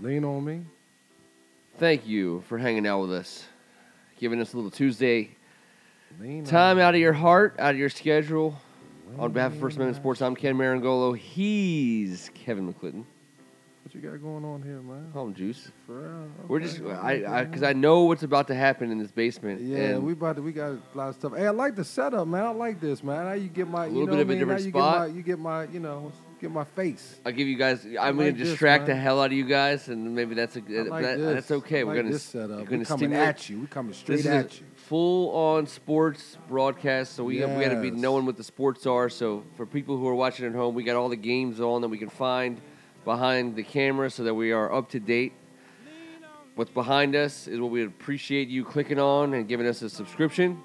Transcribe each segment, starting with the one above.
Lean on me. Thank you for hanging out with us, giving us a little Tuesday Lean time out of your heart, out of your schedule. On behalf of First Amendment Sports, I'm Ken Marangolo. He's Kevin McClinton. What you got going on here, man? Him Juice. For real? We're just, I, I, because man. I know what's about to happen in this basement. Yeah, we about to, we got a lot of stuff. Hey, I like the setup, man. I like this, man. How you get my, you little know bit of a I mean? different How you spot. Get my, you get my, you know, get my face. I'll give you guys. I'm like gonna this, distract the hell out of you guys, and maybe that's a I like that, that's okay. I We're gonna this setup. We're gonna coming stimulate. at you. We're coming straight at you. full on sports broadcast, so we we got to be knowing what the sports are. So for people who are watching at home, we got all the games on that we can find behind the camera, so that we are up to date. What's behind us is what we appreciate you clicking on and giving us a subscription,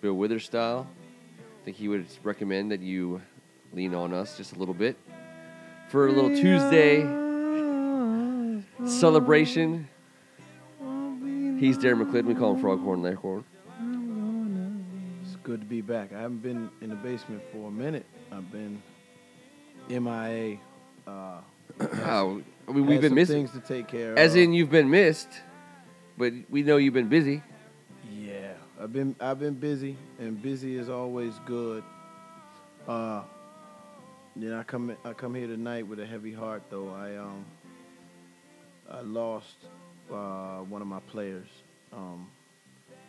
Bill Withers style. I think he would recommend that you lean on us just a little bit for a little Tuesday celebration. He's Darren McClid. We call him Froghorn Leghorn. It's good to be back. I haven't been in the basement for a minute. I've been MIA. Uh, Oh, I mean, we've been missing. things to take care As of. in, you've been missed, but we know you've been busy. Yeah, I've been I've been busy, and busy is always good. Uh, then I come I come here tonight with a heavy heart, though. I um I lost uh, one of my players um,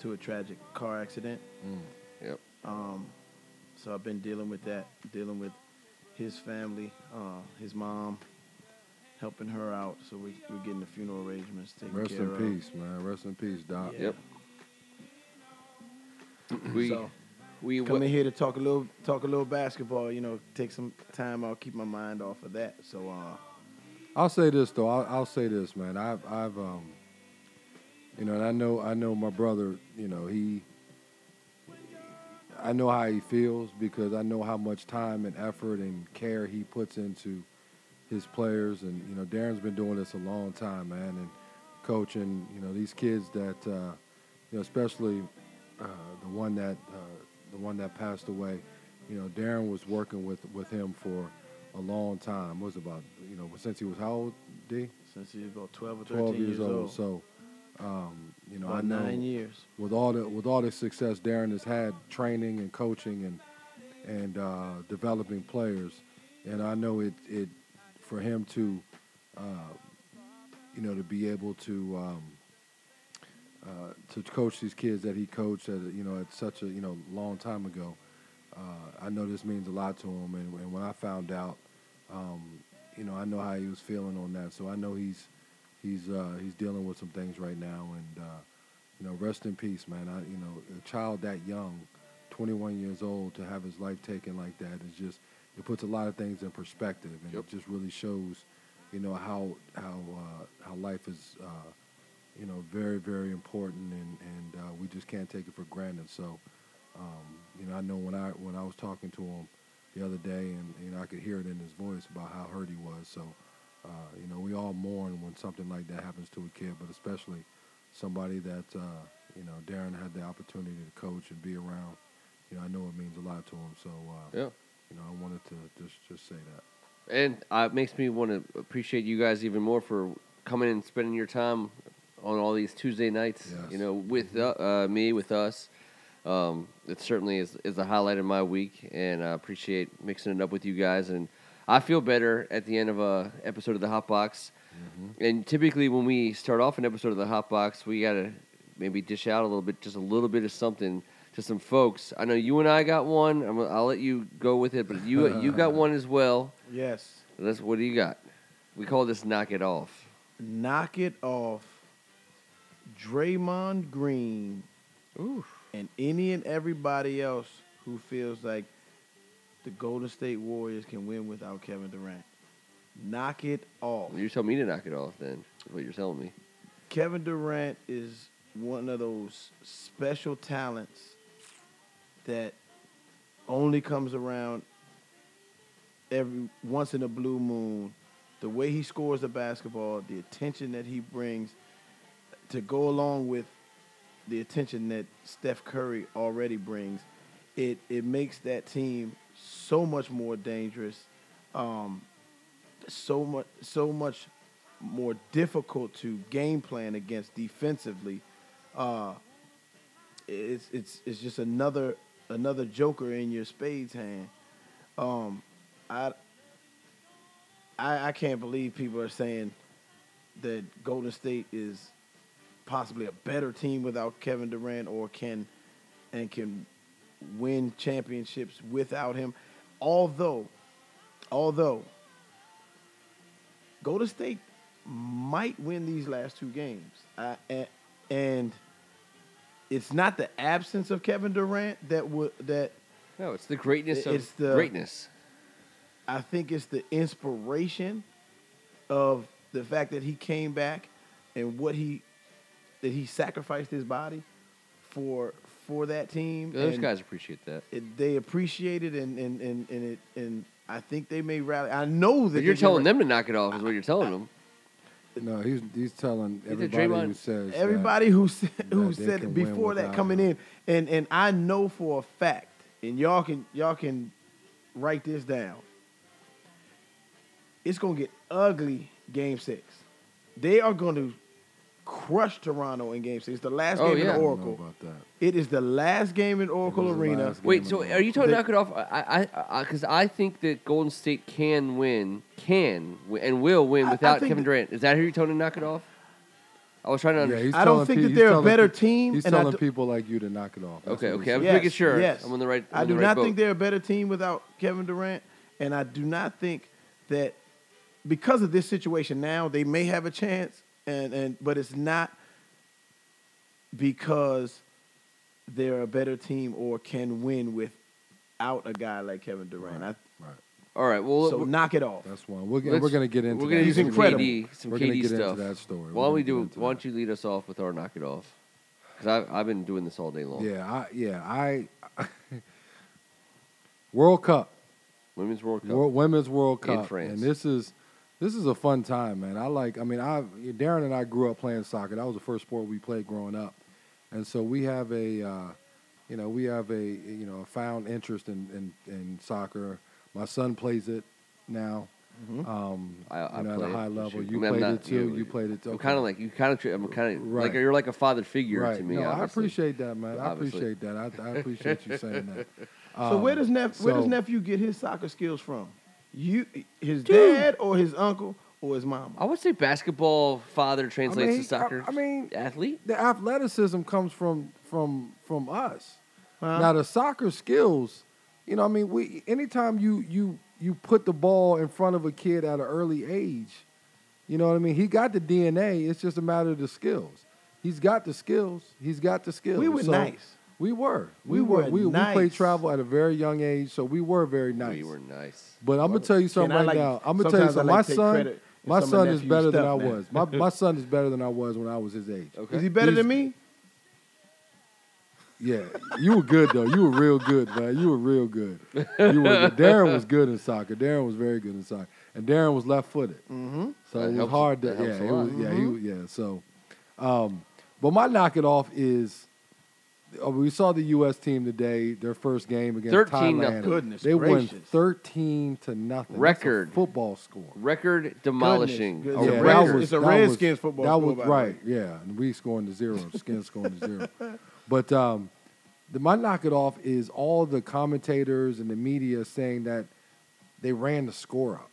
to a tragic car accident. Yep. Um, so I've been dealing with that, dealing with his family, uh, his mom, helping her out. So we, we're getting the funeral arrangements taken Rest care in peace, man. Rest in peace, Doc. Yeah. Yep. We so we come in here to talk a little talk a little basketball. You know, take some time out, keep my mind off of that. So uh, I'll say this though. I'll, I'll say this, man. I've, I've, um, you know, and I know, I know my brother. You know, he, I know how he feels because I know how much time and effort and care he puts into his players. And you know, Darren's been doing this a long time, man, and coaching. You know, these kids that, uh, you know, especially uh, the one that, uh, the one that passed away. You know, Darren was working with with him for a long time. What was about you know since he was how old? D. since he was about twelve or thirteen 12 years, old. So, um, you know, I know nine years. with all the with all the success Darren has had training and coaching and and uh, developing players, and I know it it for him to, uh, you know, to be able to. Um, uh, to coach these kids that he coached at you know at such a you know long time ago, uh, I know this means a lot to him. And, and when I found out, um, you know, I know how he was feeling on that. So I know he's he's uh, he's dealing with some things right now. And uh, you know, rest in peace, man. I you know, a child that young, 21 years old, to have his life taken like that is just it puts a lot of things in perspective, and Yep. it just really shows, you know, how how uh, how life is. You know, very, very important, and and uh, we just can't take it for granted. So, um, you know, I know when I when I was talking to him the other day, and you know, I could hear it in his voice about how hurt he was. So, uh, you know, we all mourn when something like that happens to a kid, but especially somebody that uh, you know Darren had the opportunity to coach and be around. You know, I know it means a lot to him. So, uh, yeah. you know, I wanted to just just say that. And uh, it makes me want to appreciate you guys even more for coming and spending your time on all these Tuesday nights. Yes. You know, with uh, uh, me, with us. Um, it certainly is, is a highlight of my week, and I appreciate mixing it up with you guys. And I feel better at the end of a episode of the Hot Box. And typically, when we start off an episode of the Hot Box, we gotta maybe dish out a little bit, just a little bit of something to some folks. I know you and I got one. I'm, I'll let you go with it, but you you got one as well. Yes, Let's. What do you got? We call this knock it off. knock it off. Draymond Green Ooh. and any and everybody else who feels like the Golden State Warriors can win without Kevin Durant. Knock it off. You tell me to knock it off. Then is what you're telling me. Kevin Durant is one of those special talents that only comes around every once in a blue moon. The way he scores the basketball, the attention that he brings to go along with the attention that Steph Curry already brings, it it makes that team so much more dangerous. Um, so much so much more difficult to game plan against defensively. Uh, it's it's it's just another another joker in your spades hand. Um, I, I I can't believe people are saying that Golden State is possibly a better team without Kevin Durant or can and can win championships without him. Although, although Golden State might win these last two games, I, and, and it's not the absence of Kevin Durant that would that No, it's the greatness of It's the- greatness. I think it's the inspiration of the fact that he came back and what he that he sacrificed his body for for that team. Those and guys appreciate that. it, they appreciate it and and, and and it and I think they may rally. I know that But you're telling gonna- them to knock it off, is what you're telling them. No, he's he's telling Either everybody who says that- Everybody who said, who said it before that coming him. in, and and I know for a fact, and y'all can y'all can write this down. It's gonna get ugly. Game six, they are going to crush Toronto in Game six. The last Oh, game yeah. in I don't know Oracle. about that. It is the last game in Oracle It was the Arena. Wait, so the are you talking They- knock it off? I, I, because I, think that Golden State can win, can and will win I- I without Kevin that- Durant. Is that who you're telling to knock it off? I was trying to understand. he's I don't think pe- that they're a better pe- team, He's and telling do- people like you to knock it off. That's okay, okay. I'm saying. making sure Yes. I'm on the right. I'm I do right not boat. think they're a better team without Kevin Durant, and I do not think that because of this situation now they may have a chance, and and but it's not because they're a better team or can win without a guy like Kevin Durant. I, Right. All right. Well, so we're- knock it off. That's one. We're, let's- we're going to get into We're that. gonna do He's some incredible. KD, some We're gonna KD get into that story. Why don't we do? Why don't you lead us off with our knock it off? Because I've been doing this all day long. Yeah, I, yeah, I. World Cup, Women's World Cup. World, Women's World In Cup, France. and this is this is a fun time, man. I like. I mean, I Darren and I grew up playing soccer. That was the first sport we played growing up, and so we have a, uh, you know, we have a you know a found interest in in, in soccer. My son plays it now. Mm-hmm. Um, I- I you know, at a high level. You I mean, played not- it too. yeah, You played it too. Okay. kind of like you kind of. I'm kind of Right. like you're like a father figure right. to me. no, I appreciate that, man. I appreciate that. I, I appreciate you saying that. so where Um, does Nep- where does nephew get his soccer skills from? You, his Dude. dad or his uncle or his mama? I would say basketball father translates mean, to soccer. I- I mean, athlete. the athleticism comes from from from us. Huh? Now the soccer skills, you know, I mean, we anytime you you you put the ball in front of a kid at an early age, you know what I mean. He got the DNA. It's just a matter of the skills. He's got the skills. He's got the skills. we were So, nice. We were. We, We were. were We, we played travel at a very young age, so we were very nice. We were nice. But I'm gonna tell you something right like- now. I'm gonna tell you something. like My son, my son is better than I was. My my son is better than I was when I was his age. Okay. Is he better He's- than me? Yeah, you were good though. You were real good, man. You were real good. You were good. Darren was good in soccer. Darren was very good in soccer, and Darren was left-footed, Mm-hmm. so That it was helps- hard to. Yeah, helps a it lot. was, yeah, he was, yeah. So, um, but my knock it off is. Uh, we saw the U.S. team today. Their first game against 13 Thailand. nothing. Goodness they won gracious. thirteen to nothing. That's a Record. football score. Record demolishing. Goodness. A Yeah, that record. was- It's a Redskins football That was right. way. Yeah, and we scoring to zero. Skins scoring to zero. But um, the, my knock it off is all the commentators and the media saying that they ran the score up.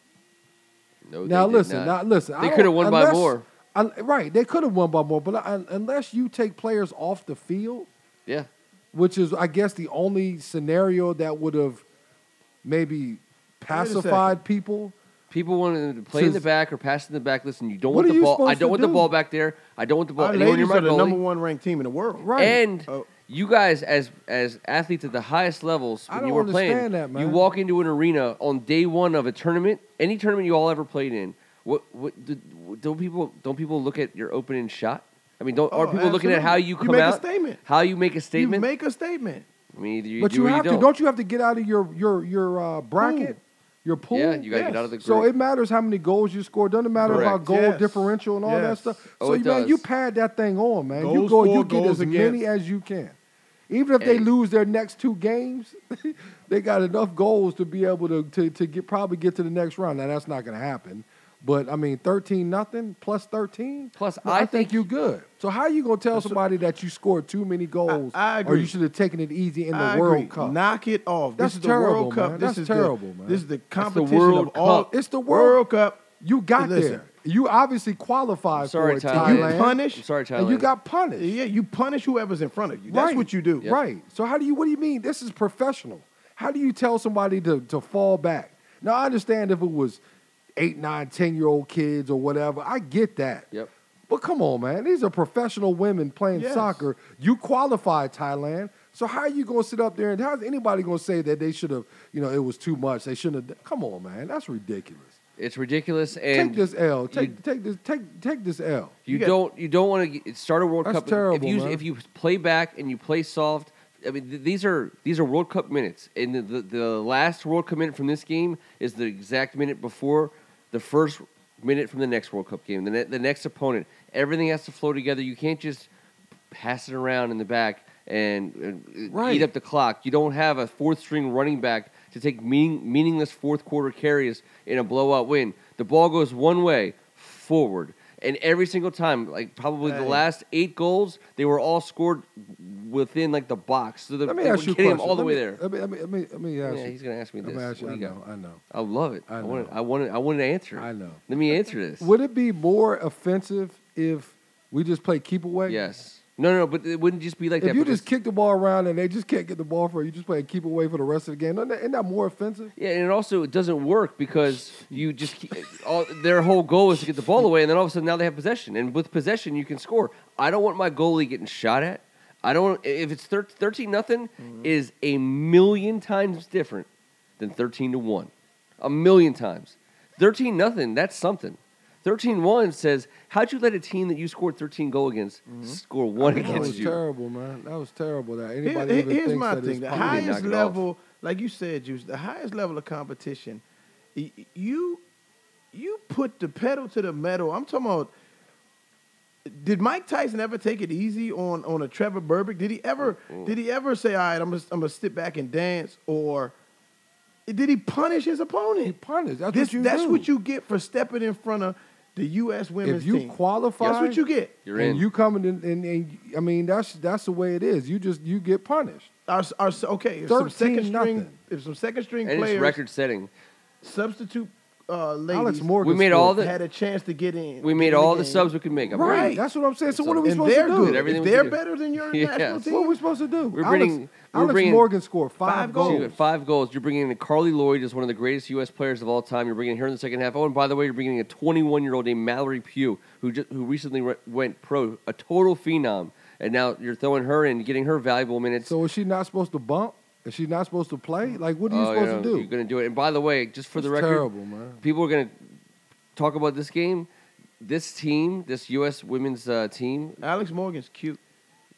No, now they did listen, not. now listen. They coulda don't- won by more. un- right, they could have won by more, but un- unless you take players off the field, Yeah. which is I guess the only scenario that would have maybe pacified people. People wanted to play in the back or pass in the back. Listen, you don't What want are the you ball. I supposed don't to want the do? ball back there. I don't want the ball. Our Anyone near ladies my are the goalie. number one ranked team in the world. Right. And Oh. you guys, as as athletes at the highest levels, I when don't you were playing, understand that, you man. walk into an arena on day one of a tournament, any tournament you all ever played in. What what do, don't people don't people look at your opening shot? I mean, don't are Oh, people looking at how absolutely. you You come make a out? statement. How you make a statement? You make a statement. I mean, either you But do you or have you to. don't. Don't you have to get out of your your your uh, bracket, your pool? Yeah, you gotta get out of the group. So it matters how many goals you score. Doesn't matter about goal Yes. differential and all that Yes. stuff. Oh, so it man, does. you pad that thing on, man. you go, you get goals as many as you can. Even if they lose their next two games, they got enough goals to be able to, to to get probably get to the next round. Now that's not going to happen, But I mean, thirteen nothing plus thirteen. Plus, No, I I, think, think- you good. So how are you gonna tell somebody that you scored too many goals, I or agree. you should have taken it easy in the I World agree. Cup? Knock it off. That's this is the terrible, World Cup. man. This That's is terrible, the, man. This is the the competition World of all. Cup. It's the World World Cup. You got Listen. there. You obviously qualified sorry, for it, Thailand. You punish. I'm sorry, Thailand. and you got punished. Yeah, you punish whoever's in front of you. That's Right. what you do. Right. So how do you? What do you mean? This is professional. How do you tell somebody to to fall back? Now I understand if it was eight, nine, ten year old kids or whatever. I get that. Yep. But come on, man. These are professional women playing Yes. soccer. You qualify, Thailand. So how are you going to sit up there and how's anybody going to say that they should have? You know, it was too much. They shouldn't have. Come on, man. That's ridiculous. It's ridiculous, and take this L. Take you- take this take take this L. You, You got- don't you don't want to start a World That's Cup terrible, if you man. if you play back and you play soft. I mean, th- these are these are World Cup minutes, and the, the the last World Cup minute from this game is the exact minute before the first minute from the next World Cup game. The ne- the next opponent, everything has to flow together. You can't just pass it around in the back and uh, Right. eat up the clock. You don't have a fourth string running back to take meaning, meaningless fourth quarter carries in a blowout win. The ball goes one way forward. And every single time, like probably the Hey. last eight goals, they were all scored within like the box. So the, Let me they ask you a getting question. them all the Let way me- there. Let me let me let me, let me ask Yeah, you. he's gonna ask me Let this. me ask you. What I do you know. got? I know. I love it. I I, want. I want I want an answer. I know. Let me answer this. Would it be more offensive if we just play keep away? Yes. No, no, no, but it wouldn't just be like If that. you because- just kick the ball around and they just can't get the ball for you, you just play keep away for the rest of the game. Isn't that, isn't that more offensive? Yeah, and it also it doesn't work because you just keep, all, their whole goal is to get the ball away, and then all of a sudden now they have possession, and with possession you can score. I don't want my goalie getting shot at. I don't. If it's thir- thirteen nothing, mm-hmm. is a million times different than thirteen to one, a million times. Thirteen nothing, that's something. 13-1 says, how'd you let a team that you scored 13 goal against mm-hmm. score one That was against you? terrible, man. That was terrible. That anybody here- even here's thinks my that thing: it's the possible. knock highest level, like you said, Juice, the highest level of competition. You you put the pedal to the metal. I'm talking about. Did Mike Tyson ever take it easy on on a Trevor Berbick? Did he ever did he ever say, "All right, I'm gonna, I'm gonna sit back and dance," or did he punish his opponent? He punished. That's This- what you that's do. what you get for stepping in front of the U.S. women's If you team. qualify, that's what you get. You're and in. you coming in, and, and I mean that's that's the way it is. You just you get punished. Our, our, okay, if some 13 second string, nothing. if some second string and players, record setting. substitute uh, ladies, Alex Morgan. We made all the- had a chance to get in. We made all the game. subs we could make. I'm Right. ready. That's what I'm saying. So So- what are we and supposed they're to do? good. Everything if they're do. better than your Yes. national team, What are we supposed to do? We're Alex, bringing- we're Alex Morgan scored five, five goals. So you got five goals. You're bringing in Carli Lloyd as one of the greatest U.S. players of all time. You're bringing her in the second half. Oh, and by the way, you're bringing a 21 year old named Mallory Pugh, who just, who recently re- went pro, a total phenom, and now you're throwing her in, getting her valuable minutes. So is she not supposed to bump? Is she not supposed to play? Like what are you Oh, supposed know, to do? You're going to do it. And by the way, just for the record, terrible, man. people are going to talk about this game. This team, this U.S. women's uh, team, Alex Morgan's cute.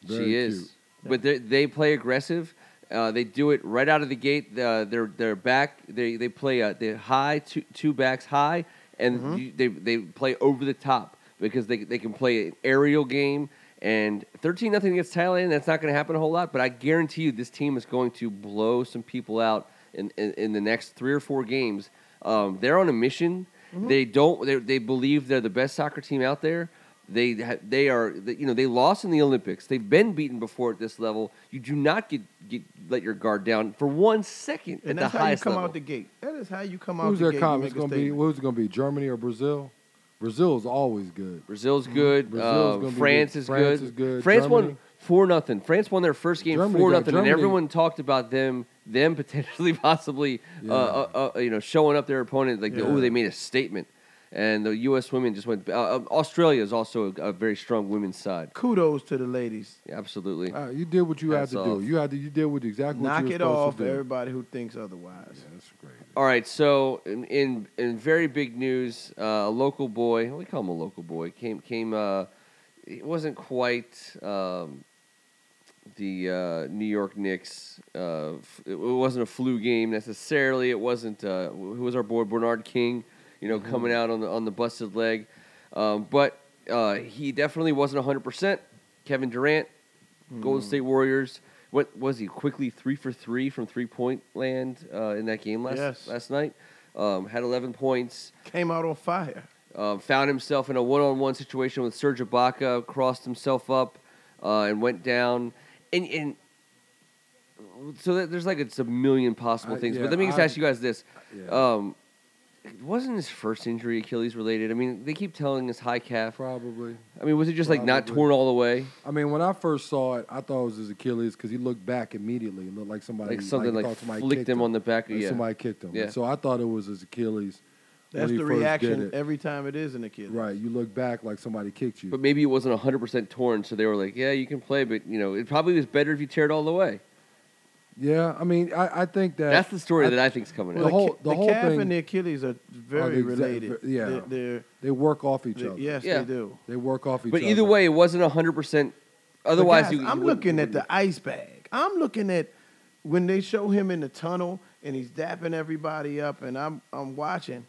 Very she is, cute. But they they play aggressive. Uh, they do it right out of the gate. Uh, they're they're back. They they play uh, they high two two backs high, and Mm-hmm. you, they they play over the top because they they can play an aerial game. And thirteen nothing against Thailand. That's not going to happen a whole lot, but I guarantee you this team is going to blow some people out in in, in the next three or four games. Um, they're on a mission. Mm-hmm. They don't. They, they believe they're the best soccer team out there. They they are you know they lost in the Olympics. They've been beaten before at this level. You do not get, get let your guard down for one second And at that's the how you highest come level. out the gate. That is how you come out Who's the their gate. comments You make going a to be? statement. Who's going to be? Germany or Brazil? Brazil is always good. Brazil's good. Mm-hmm. Brazil's uh, gonna be France good. is France good. is good. France won Germany. four nothing. France won their first game Germany four got- nothing, and Germany- everyone talked about them them potentially possibly Yeah. uh, uh, uh, you know showing up their opponent like Yeah. oh they made a statement. And the U.S. women just went. Uh, uh, Australia is also a, a very strong women's side. Kudos to the ladies. Yeah, absolutely. Uh, you did what you had to off. do. You had to. You did what exactly Knock what you it were supposed off, to do. everybody who thinks otherwise. Yeah, that's great. All right, so in in, in very big news, uh, a local boy, we call him a local boy, came came. Uh, it wasn't quite um, the uh, New York Knicks. Uh, f- it wasn't a flu game necessarily. It wasn't. Uh, who was our boy Bernard King? You know, coming out on the on the busted leg, um, but uh, he definitely wasn't hundred percent. Kevin Durant, Golden State Warriors. What was he? Quickly three for three from three point land uh, in that game last Yes. last night. Um, had eleven points. Came out on fire. Uh, found himself in a one-on-one situation with Serge Ibaka, crossed himself up, uh, and went down. And, and so there's like it's a million possible I- things. yeah, but let me just I- ask you guys this: Yeah. um, wasn't his first injury Achilles related? I mean, they keep telling us high calf. Probably. I mean, was it just like not torn all the way? I mean, when I first saw it, I thought it was his Achilles because he looked back immediately and looked like somebody Like something he like, thought somebody flicked kicked him on the back. Like Yeah. Somebody kicked him. Yeah. And so I thought it was his Achilles. when That's he the first reaction every time it is an Achilles. Right. You look back like somebody kicked you. But maybe it wasn't 100% torn, so they were like, yeah, you can play, but, you know, it probably was better if you tear it all the way. Yeah. I mean, I, I think that That's the story that I think is coming The Well, out. the, whole- the the whole calf thing- and the Achilles are very oh, the exact- related. yeah. They're, they're, they work off each they- other. yes, Yeah. they do. They work off each But other. But either way, it wasn't 100%. Otherwise, guys, you, you I'm looking at the ice bag. I'm looking at when they show him in the tunnel and he's dapping everybody up, and I'm I'm watching.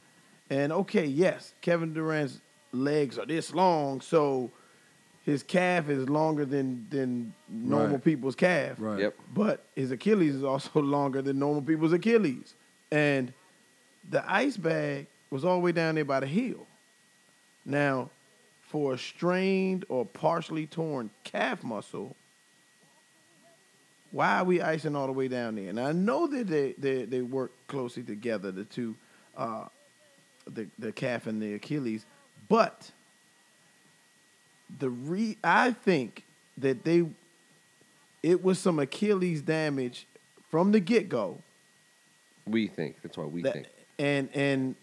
And okay, yes, Kevin Durant's legs are this long, so his calf is longer than than normal Right. people's calf. Right. Yep. But his Achilles is also longer than normal people's Achilles. And the ice bag was all the way down there by the heel. Now, for a strained or partially torn calf muscle, why are we icing all the way down there? And I know that they, they, they work closely together, the two, uh, the, the calf and the Achilles, but the re I think that they it was some Achilles damage from the get go. We think. That's why we That, think. and and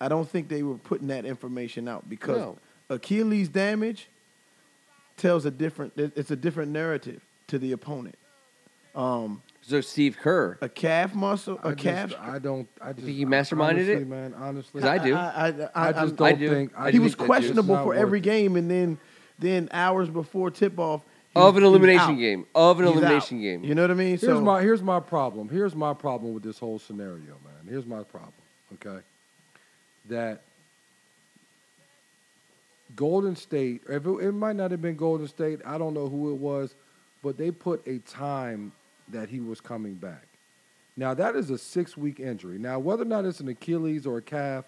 I don't think they were putting that information out because No. Achilles damage tells a different. It's a different narrative to the opponent. Um, So Steve Kerr. a calf muscle, a I calf. Just, I don't. I just. think he masterminded honestly, it? man. Honestly, I do. I, I, I, I just don't I do. think. I I he think was questionable for every it. game, and then then hours before tip off Of an elimination out. game. Of an He's elimination out. game. You know what I mean? Here's so my here's my problem. Here's my problem with this whole scenario, man. Here's my problem. Okay, that Golden State. If it, it might not have been Golden State. I don't know who it was, but they put a time that he was coming back. Now that is a six week injury. Now whether or not it's an Achilles or a calf,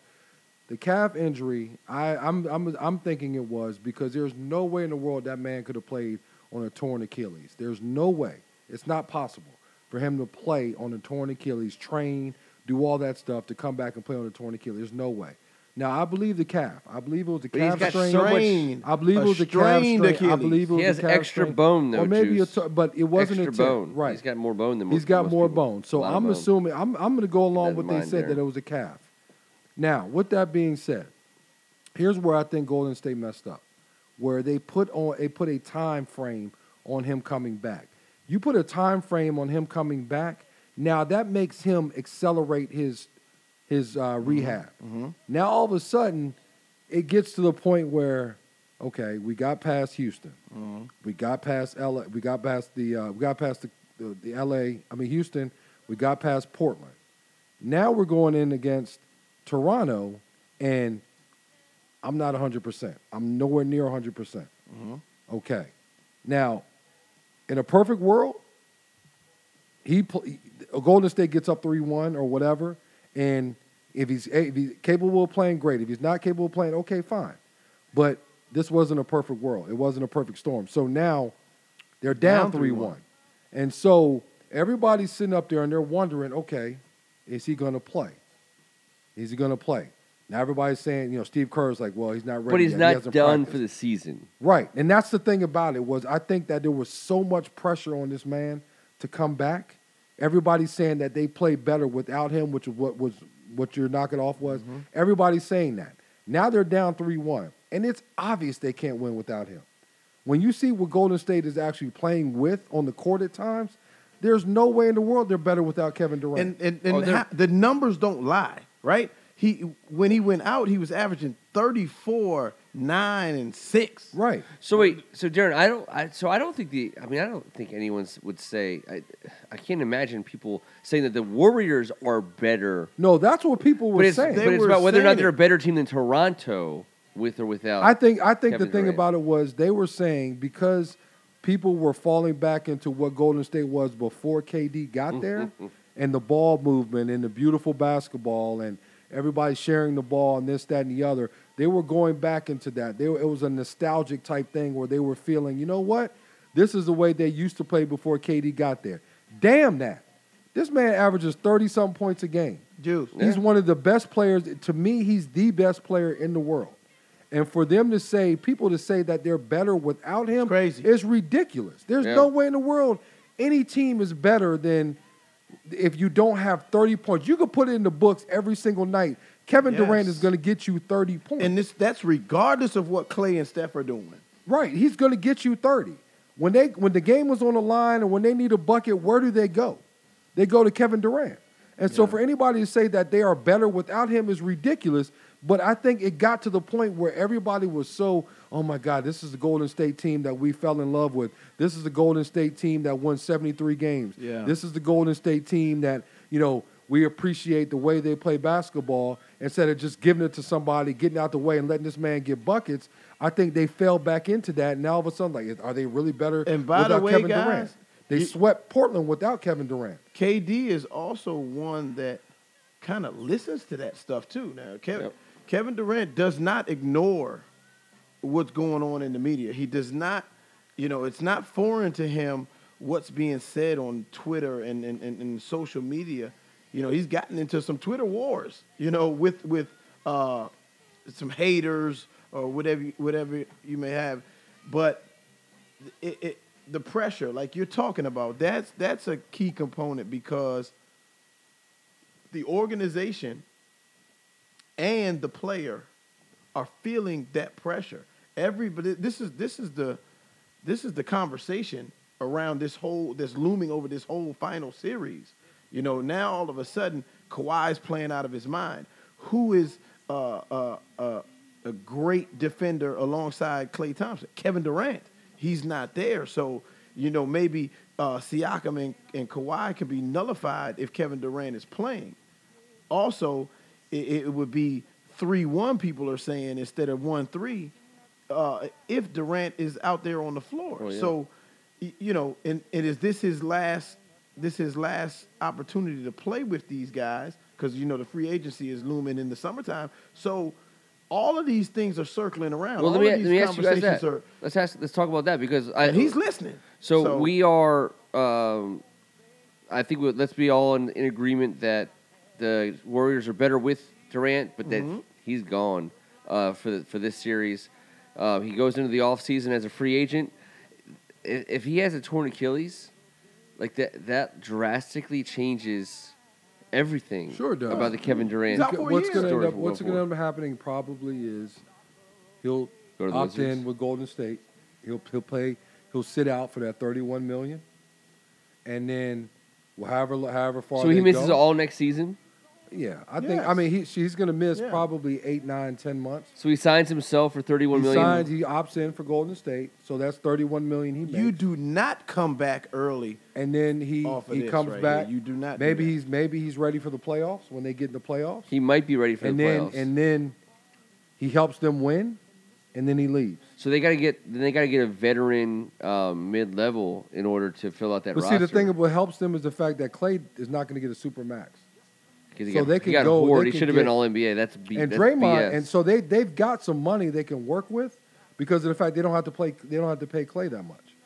the calf injury, I, I'm I'm I'm thinking it was because there's no way in the world that man could have played on a torn Achilles. There's no way. It's not possible for him to play on a torn Achilles, train, do all that stuff to come back and play on a torn Achilles. There's no way. Now I believe the calf. I believe it was the But he's calf got strain. so much- strain. I believe it a was a calf strained strain. I believe it was He a has calf extra strain. bone, though, or maybe Juice. a t- but it wasn't Extra a tear. bone. Right. He's got more bone than most He's got most more people. bone. So A lot I'm bone. assuming I'm I'm going to go along with they said there. that it was a calf. Now, with that being said, here's where I think Golden State messed up, where they put on they put a time frame on him coming back. You put a time frame on him coming back. Now that makes him accelerate his his uh, rehab. Now all of a sudden, it gets to the point where, okay, we got past Houston, we got past LA, we got past the uh, we got past the, the the LA. I mean Houston, we got past Portland. Now we're going in against Toronto, and I'm not 100%. I'm nowhere near 100%. percent Okay. Now, in a perfect world, he pl- Golden State gets up 3-1 or whatever, and if he's if he's capable of playing, great. If he's not capable of playing, okay, fine. But this wasn't a perfect world. It wasn't a perfect storm. So now they're down Down 3-1. And so everybody's sitting up there and they're wondering, okay, is he going to play? Is he going to play? Now everybody's saying, you know, Steve Kerr's like, well, he's not ready. But he's yet. Not hasn't done practiced. for the season. Right. And that's the thing about it was I think that there was so much pressure on this man to come back. Everybody's saying that they played better without him, which is what was what your knocking off was. Mm-hmm. Everybody's saying that. Now they're down 3-1. And it's obvious they can't win without him. When you see what Golden State is actually playing with on the court at times, there's no way in the world they're better without Kevin Durant. and and, and Oh, ha- the numbers don't lie, right? He when he went out, he was averaging 34, 9, and 6. right. So wait, so Darren, I don't. I, so I don't think the. I mean, I don't think anyone would say. I, I can't imagine people saying that the Warriors are better. No, that's what people were But saying. but They it's about whether or not they're a better team than Toronto, with or without. I think I think Kevin the thing Durant. about it was they were saying because people were falling back into what Golden State was before KD got mm-hmm. there, and the ball movement and the beautiful basketball and everybody sharing the ball and this, that, and the other. They were going back into that. They were, it was a nostalgic type thing where they were feeling, you know what? This is the way they used to play before KD got there. Damn that. This man averages 30 something points a game. Juice. He's one of the best players. To me, he's the best player in the world. And for them to say, people to say that they're better without him, crazy. is ridiculous. There's Yeah. no way in the world any team is better than if you don't have 30 points. You could put it in the books every single night. Kevin Durant is going to get you 30 points. And this that's regardless of what Klay and Steph are doing. right, he's going to get you 30. When they when the game was on the line and when they need a bucket, where do they go? They go to Kevin Durant. And so Yeah. for anybody to say that they are better without him is ridiculous. But I think it got to the point where everybody was so, oh my God, this is the Golden State team that we fell in love with. This is the Golden State team that won 73 games. Yeah. This is the Golden State team that, you know, we appreciate the way they play basketball instead of just giving it to somebody, getting out the way and letting this man get buckets. I think they fell back into that. And now all of a sudden, like, are they really better And by the without way, Kevin guys, Durant? They you- swept Portland without Kevin Durant. KD is also one that kind of listens to that stuff too. Now, Kevin, Yep. Kevin Durant does not ignore what's going on in the media. He does not, you know, it's not foreign to him what's being said on Twitter and, and, and, and social media. You know, he's gotten into some Twitter wars, you know, with with uh, some haters or whatever whatever you may have. But it, it, the pressure, like you're talking about, that's that's a key component because the organization and the player are feeling that pressure. Everybody, this is this is the this is the conversation around this whole that's looming over this whole final series. You know, now all of a sudden Kawhi's playing out of his mind. Who is uh, uh, uh, a great defender alongside Klay Thompson? Kevin Durant. He's not there, so you know maybe uh, Siakam and, and Kawhi can be nullified if Kevin Durant is playing. Also, it, it would be three one. People are saying instead of one three, uh, if Durant is out there on the floor. Oh, yeah. So, you know, and, and is this his last? This his last opportunity to play with these guys because you know the free agency is looming in the summertime. So, all of these things are circling around. Well, let me, let me ask you guys that. Are, let's ask. Let's talk about that because I, And he's listening. So, we are. Um, I think we, let's be all in, in agreement that the Warriors are better with Durant, but that Mhm. he's gone uh, for the, for this series. Uh, he goes into the offseason as a free agent. If, if he has a torn Achilles, like that, that drastically changes everything. Sure does. about the Kevin Durant. He's out for a what's year. going to end story up from what's going to end up happening probably is he'll Go to the opt in with Golden State. He'll he'll play. He'll sit out for that thirty-one million, and then well, however however far. So he they misses go, all next season. Yeah, I think. I mean, he he's going to miss Yeah. probably eight, nine, ten months. So he signs himself for thirty-one he million. signs. He opts in for Golden State, so that's thirty-one million he makes. You do not come back early. and then he off of he this comes right back. here. You do not do Maybe that. he's maybe he's ready for the playoffs when they get in the playoffs. He might be ready for and the then playoffs. and then he helps them win, and then he leaves. So they got to get then they got to get a veteran um, mid level in order to fill out that But roster. see, the thing of what helps them is the fact that Klay is not going to get a super max, 'Cause he so got, they he can got go- they He should have been All NBA. That's B, and that's Draymond, BS. and so they they've got some money they can work with because of the fact they don't have to play they don't have to pay Klay that much.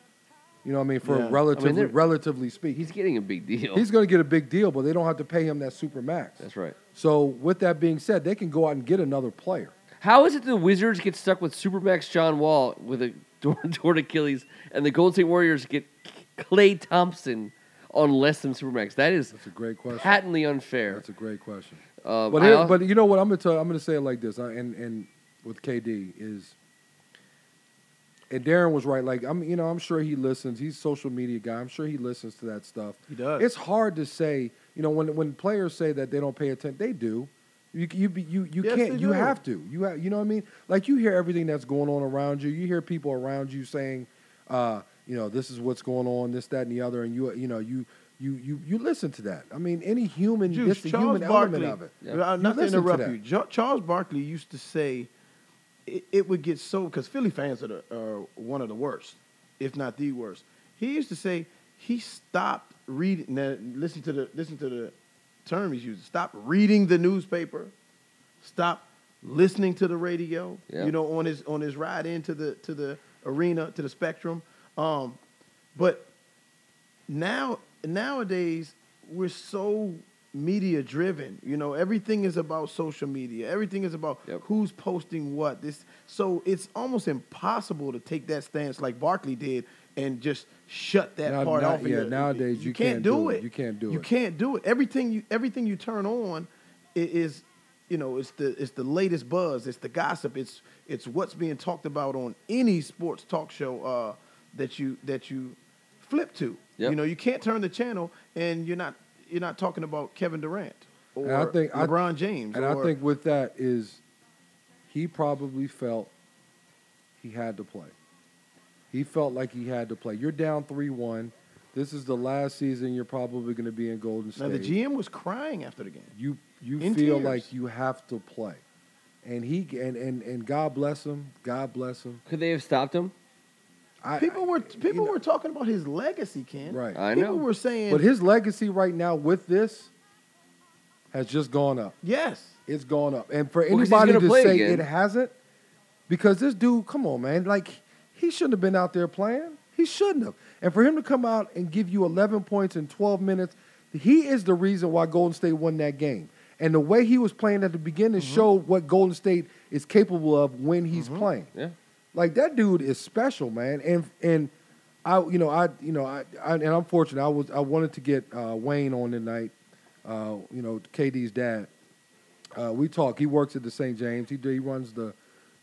You know what I mean? For Yeah. I mean, relatively relatively speaking, he's getting a big deal. he's going to get a big deal, but they don't have to pay him that super max. that's right. So with that being said, they can go out and get another player. How is it the Wizards get stuck with Supermax John Wall with a torn Achilles, and the Golden State Warriors get Klay Thompson on less than Supermax? That is That's a great question. patently unfair. That's a great question. Um, But here, al- but you know what? I'm gonna tell. I'm gonna say it like this. uh, And and with KD is, and Darren was right. Like I'm, you know, I'm sure he listens. He's a social media guy. I'm sure he listens to that stuff. He does. It's hard to say. You know, when when players say that they don't pay attention, they do. You you you you Yes, can't. You do. have to. You have, you know what I mean? Like you hear everything that's going on around you. You hear people around you saying, uh, you know, this is what's going on, this, that, and the other, and you you know you. You, you you listen to that. I mean, any human, Juice, it's the Charles human Barkley, element of it. Yeah. uh, You not to listen to you. Jo- Charles Barkley used to say it, it would get so because Philly fans are, the, are one of the worst, if not the worst. He used to say he stopped reading. Now, listen to the listen to the term he's using. Stop reading the newspaper. Stop listening to the radio. Yeah. You know, on his on his ride into the to the arena to the Spectrum. Um, but now nowadays we're so media driven. You know, everything is about social media. Everything is about Yep. who's posting what. This so it's almost impossible to take that stance like Barkley did and just shut that Now- part now- off. yeah, your- nowadays you can't do it. You can't do it. You it. can't do it. Everything you everything you turn on is you know it's the it's the latest buzz. It's the gossip. It's it's what's being talked about on any sports talk show uh, that you that you flip to. Yep. You know you can't turn the channel and you're not you're not talking about Kevin Durant or And I think- I- LeBron James. And or, I think with that is he probably felt he had to play. He felt like he had to play. You're down 3 1. This is the last season you're probably going to be in Golden State. now the GM was crying after the game. you you In feel tears. like you have to play. And he and, and, and God bless him. God bless him. Could they have stopped him? I, People were people you know, were talking about his legacy, Ken. Right. I people know. were saying, But his legacy right now with this has just gone up. yes, It's gone up. And for he's anybody gonna play say again. it hasn't, because this dude, come on, man, like he shouldn't have been out there playing. He shouldn't have. And for him to come out and give you 11 points in 12 minutes, he is the reason why Golden State won that game. And the way he was playing at the beginning Mm-hmm. showed what Golden State is capable of when he's playing. Yeah. Like that dude is special, man. And and I, you know, I, you know, I, I and I'm fortunate. I was I wanted to get uh, Wayne on tonight. Uh, you know, KD's dad. Uh, we talk. He works at the St. James. He he runs the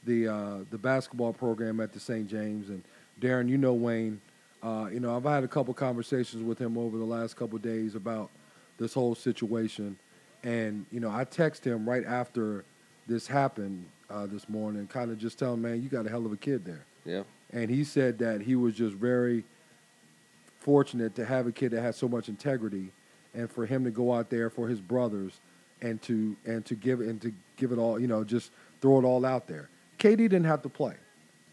the uh, the basketball program at the St. James. And Darren, you know Wayne. Uh, you know, I've had a couple conversations with him over the last couple days about this whole situation. And you know, I text him right after this happened uh, this morning, kind of just telling him, man, you got a hell of a kid there. Yeah. And he said that he was just very fortunate to have a kid that had so much integrity, and for him to go out there for his brothers, and to and to give and to give it all, you know, just throw it all out there. KD didn't have to play.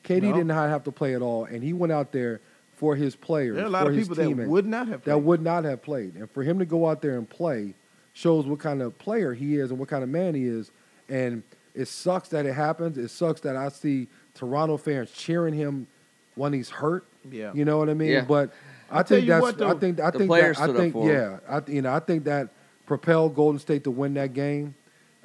KD No. did not have to play at all, and he went out there for his players. there are a lot for of people that would not have that would not have played. And for him to go out there and play shows what kind of player he is and what kind of man he is. And it sucks that it happens. It sucks that I see Toronto fans cheering him when he's hurt. Yeah. You know what I mean? Yeah. But I I'll think that's what, though, I think I think that, I think yeah, I, you know, I think that propelled Golden State to win that game.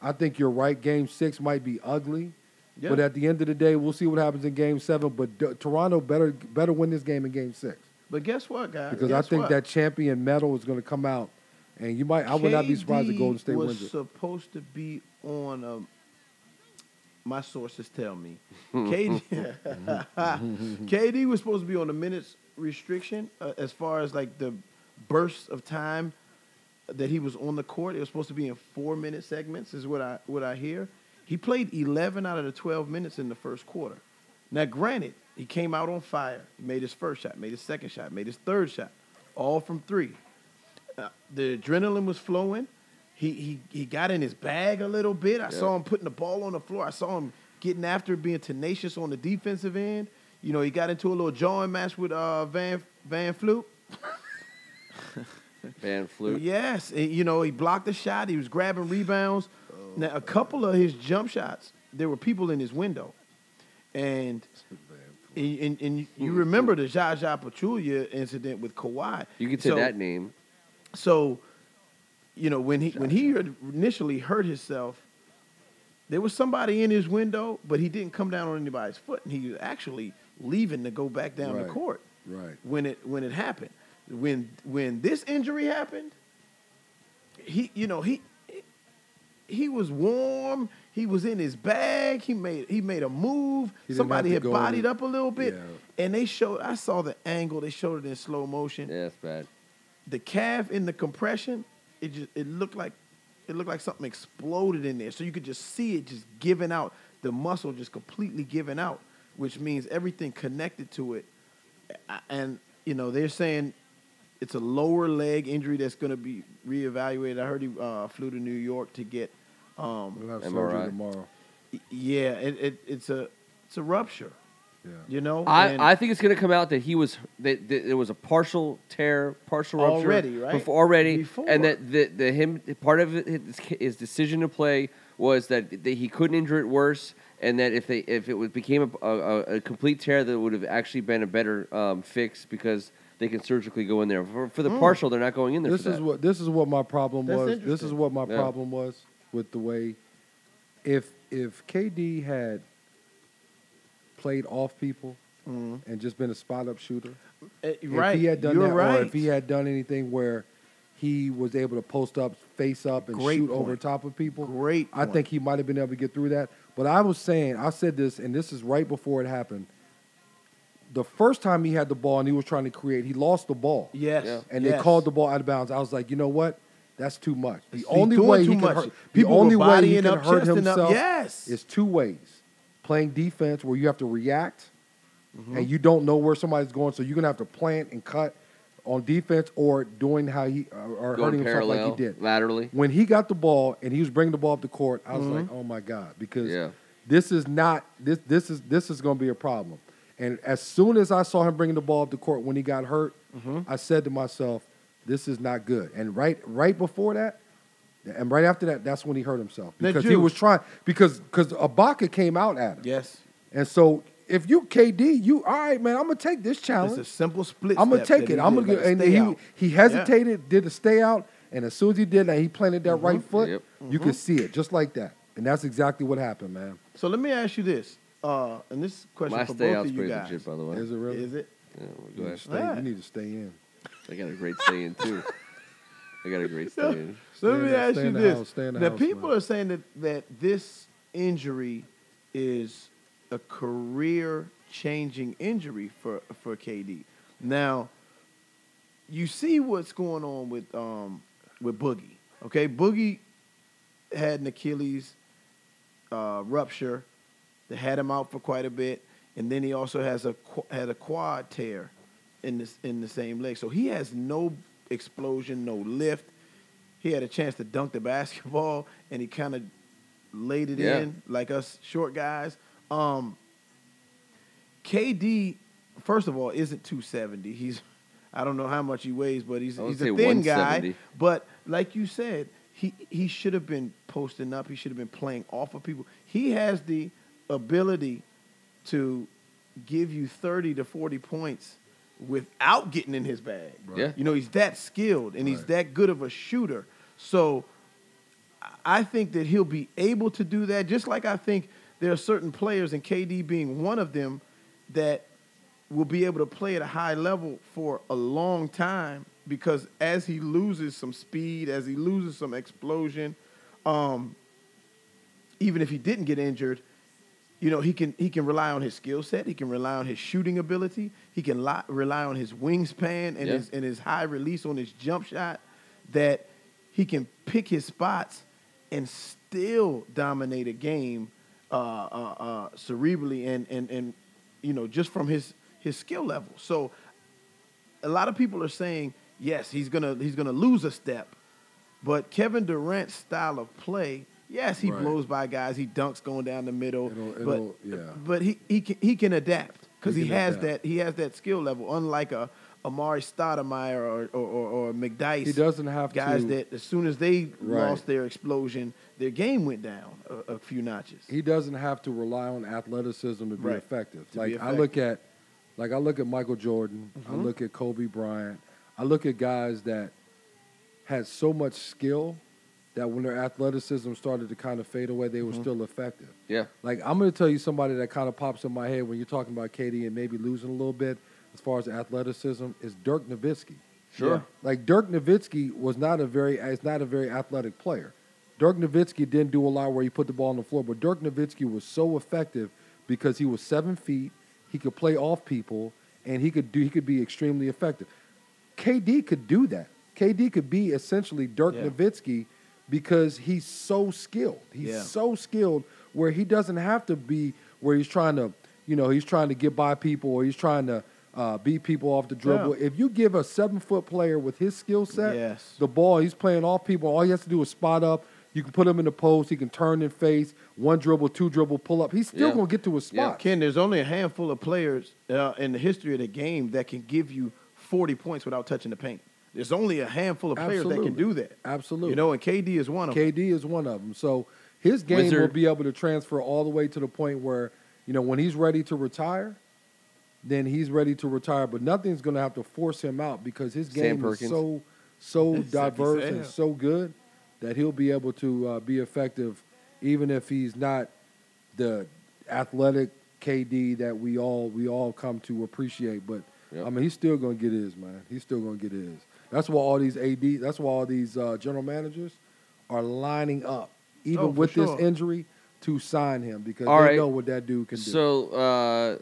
I think you're right. Game 6 might be ugly. Yeah. But at the end of the day, we'll see what happens in Game Seven. But D- Toronto better better win this game in Game Six But guess what, guys? because I think what? that champion medal is going to come out, and you might. I would not be surprised if Golden State was wins it. supposed to be on. My sources tell me, KD, KD was supposed to be on the minutes restriction uh, as far as like the bursts of time that he was on the court. It was supposed to be in four minute segments, is what I what I hear. He played eleven out of the twelve minutes in the first quarter. Now, granted, he came out on fire. He made his first shot, made his second shot, made his third shot, all from three. Uh, the adrenaline was flowing. He, he he got in his bag a little bit. I saw him putting the ball on the floor. I saw him getting after it, being tenacious on the defensive end. You know, he got into a little jawing match with uh, Van Van Fluke. Van Flute. Yes, and, you know he blocked the shot. He was grabbing rebounds. Now a couple of his jump shots, there were people in his window, and and, and, and you remember the Zaza Pachulia incident with Kawhi. You can say So- that name. So, you know, when he when he had initially hurt himself, there was somebody in his window, but he didn't come down on anybody's foot, and he was actually leaving to go back down the Right. court Right. when it when it happened. When when this injury happened, he you know he he was warm. He was in his bag. He made he made a move. He Somebody had bodied in- up a little bit, Yeah. and they showed. I saw the angle. They showed it in slow motion Yeah, that's bad. the calf in the compression, it just it looked like it looked like something exploded in there. So you could just see it just giving out, the muscle just completely giving out, which means everything connected to it. And you know they're saying it's a lower leg injury that's going to be reevaluated. I heard he uh, flew to New York to get. Um, We'll have MRI. surgery tomorrow. yeah, it, it, it's a it's a rupture. Yeah. You know, I, I think it's going to come out that he was that, that it was a partial tear, partial rupture Already, right? Before, already, Before. and that the, the him part of it, his, his decision to play was that they, he couldn't injure it worse, and that if they if it was, became a, a, a complete tear, that would have actually been a better um, fix because they can surgically go in there. For, for the partial, they're not going in there. This for is that. what this is what my problem That's was. This is what my Yeah. problem was with the way if if KD had played off people Mhm. and just been a spot up shooter, Eh, if right. he had done You're that, right. or if he had done anything where he was able to post up, face up, and Great shoot over top of people, Great I point. think he might have been able to get through that. But I was saying, I said this, and this is right before it happened. The first time he had the ball and he was trying to create, he lost the ball. Yes. Yeah. and yes. they called the ball out of bounds. I was like, you know what? That's too much. The He's only way he can much. hurt, People were only way he bodying can up, hurt chesting up. himself Yes. is two ways: playing defense where you have to react, Mm-hmm. and you don't know where somebody's going, so you're gonna have to plant and cut on defense, or doing how he uh, or going hurting himself parallel like he did. laterally. When he got the ball and he was bringing the ball up the court, I was Mm-hmm. like, oh my god, because Yeah. this is not this this is this is going to be a problem. And as soon as I saw him bringing the ball up the court when he got hurt, Mm-hmm. I said to myself, this is not good. And right right before that, and right after that, that's when he hurt himself because he was trying because because Ibaka came out at him. Yes. And so if you KD, you all right, man. I'm gonna take this challenge. It's challenge. a simple split. I'm gonna take it. I'm gonna like get. And he out. he hesitated, did a stay out, and as soon as he did that, he planted that right foot. Yep. You could see it just like that, and that's exactly what happened, man. So let me ask you this, uh, and this question My for both of you pretty guys. legit, by the way. Is it really? Is it? Yeah, well, go You, ahead. stay, Yeah. you need to stay in. I got a great stay in too. I got a great stay in. So let me in ask you this. house, stay the now, house, people man. are saying that, that this injury is a career changing injury for, for KD. Now, you see what's going on with um with Boogie. Okay, Boogie had an Achilles uh, rupture that had him out for quite a bit, and then he also has a had a quad tear in this in the same leg. So he has no explosion, no lift. He had a chance to dunk the basketball, and he kind of laid it Yeah. in like us short guys. Um, KD, first of all, isn't 270. He's I don't know how much he weighs, but he's he's a thin guy. But like you said, he he should have been posting up. He should have been playing off of people. He has the ability to give you 30 to 40 points without getting in his bag. Yeah. You know, he's that skilled and he's that good of a shooter. So I think that he'll be able to do that, just like I think there are certain players, and KD being one of them, that will be able to play at a high level for a long time because as he loses some speed, as he loses some explosion, um, even if he didn't get injured, you know he can he can rely on his skill set. He can rely on his shooting ability. He can li- rely on his wingspan and Yeah. his and his high release on his jump shot. That he can pick his spots and still dominate a game uh, uh, uh, cerebrally and and and you know just from his his skill level. So a lot of people are saying yes, he's gonna he's gonna lose a step, but Kevin Durant's style of play, yes, he Right. blows by guys, he dunks going down the middle, It'll- but it'll- yeah. but he he can he can adapt because He he, has adapt. that he has that skill level, unlike a Amar'e Stoudemire or or, or, or McDyess. He doesn't have guys to- that as soon as they Right. lost their explosion, their game went down a, a few notches. He doesn't have to rely on athleticism to be Right. effective. To like be I look at, like I look at Michael Jordan. I Mhm. look at Kobe Bryant. I look at guys that had so much skill that when their athleticism started to kind of fade away, they were Mm-hmm. still effective. Yeah. Like I'm going to tell you somebody that kind of pops in my head when you're talking about KD and maybe losing a little bit as far as athleticism is Dirk Nowitzki. Sure. Yeah. Like Dirk Nowitzki was not a very is not a very athletic player. Dirk Nowitzki didn't do a lot where he put the ball on the floor, but Dirk Nowitzki was so effective because he was seven feet, he could play off people, and he could do he could be extremely effective. KD could do that. KD could be essentially Dirk Yeah. Nowitzki because he's so skilled. He's Yeah. so skilled where he doesn't have to be where he's trying to, you know, he's trying to get by people or he's trying to uh, beat people off the dribble. If you give a seven foot player with his skill set Yes. the ball, he's playing off people. All he has to do is spot up. You can put him in the post. He can turn and face one dribble, two dribble, pull up. He's still Yeah. gonna get to Yeah. spot. Ken, there's only a handful of players uh, in the history of the game that can give you 40 points without touching the paint. There's only a handful of players that can do that. Absolutely. You know, and KD is one of them. KD is one of them. So his game will be able to transfer all the way to the point where you know when he's ready to retire, then he's ready to retire. But nothing's going to have to force him out because his game is so so diverse and so good that he'll be able to uh, be effective, even if he's not the athletic KD that we all we all come to appreciate. But Yep. I mean, he's still going to get his man. He's still going to get his. That's why all these AD. That's why all these uh, general managers are lining up, even Oh, with sure. this injury, to sign him because All they right. know what that dude can do. So uh,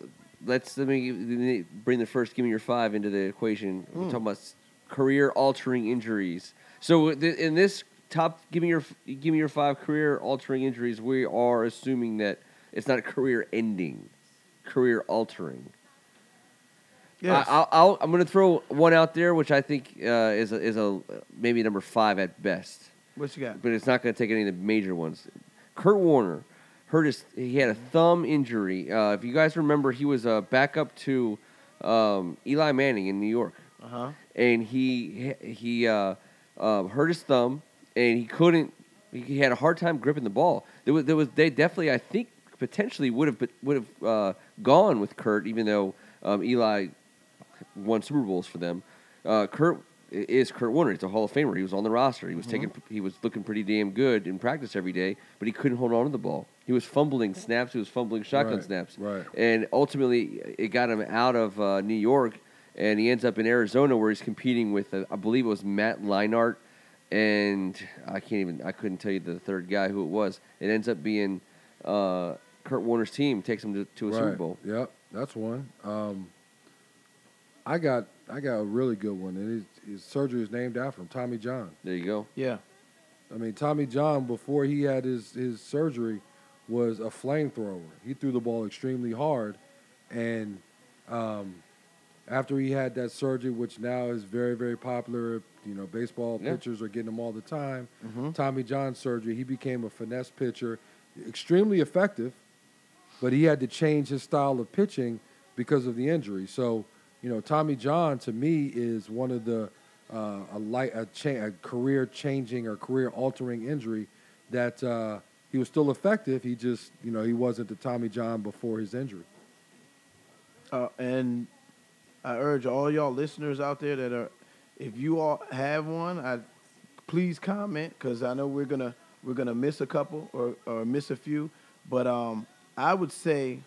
let's let me, let me bring the first give me your five into the equation. We're talking about career altering injuries. So in this top, give me your give me your five career altering injuries. We are assuming that it's not career ending, career altering. Yes. I, I'll, I'll, I'm going to throw one out there, which I think uh, is a, is a maybe number five at best what you got? but it's not going to take any of the major ones. Kurt Warner hurt his. He had a thumb injury. Uh, if you guys remember, he was a backup to um, Eli Manning in New York, Uh huh. and he he uh, uh, hurt his thumb, and he couldn't. He had a hard time gripping the ball. There was, there was they definitely, I think, potentially would have would have uh, gone with Kurt, even though um, Eli won Super Bowls for them. Uh, Kurt is Kurt Warner. He's a Hall of Famer. He was on the roster. He was taking. He was looking pretty damn good in practice every day, but he couldn't hold on to the ball. He was fumbling snaps. He was fumbling shotgun Right, snaps. right. And ultimately, it got him out of uh, New York, and he ends up in Arizona, where he's competing with, uh, I believe it was Matt Leinart, and I can't even. I couldn't tell you the third guy who it was. It ends up being uh, Kurt Warner's team takes him to, to a Super Bowl. Yep, that's one. Um, I got I got a really good one, and his, his surgery is named after him, Tommy John. There you go. Yeah. I mean, Tommy John before he had his his surgery was a flamethrower. He threw the ball extremely hard, and um, after he had that surgery, which now is very very popular, you know, baseball Yeah. pitchers are getting them all the time. Mhm. Tommy John surgery, he became a finesse pitcher, extremely effective, but he had to change his style of pitching because of the injury. So, you know, Tommy John to me is one of the uh, a light a, cha- a career changing or career altering injury that uh, he was still effective. He just, you know, he wasn't the Tommy John before his injury. Uh, and I urge all y'all listeners out there that are, if you all have one, I please comment because I know we're gonna we're gonna miss a couple or or miss a few, but um, I would say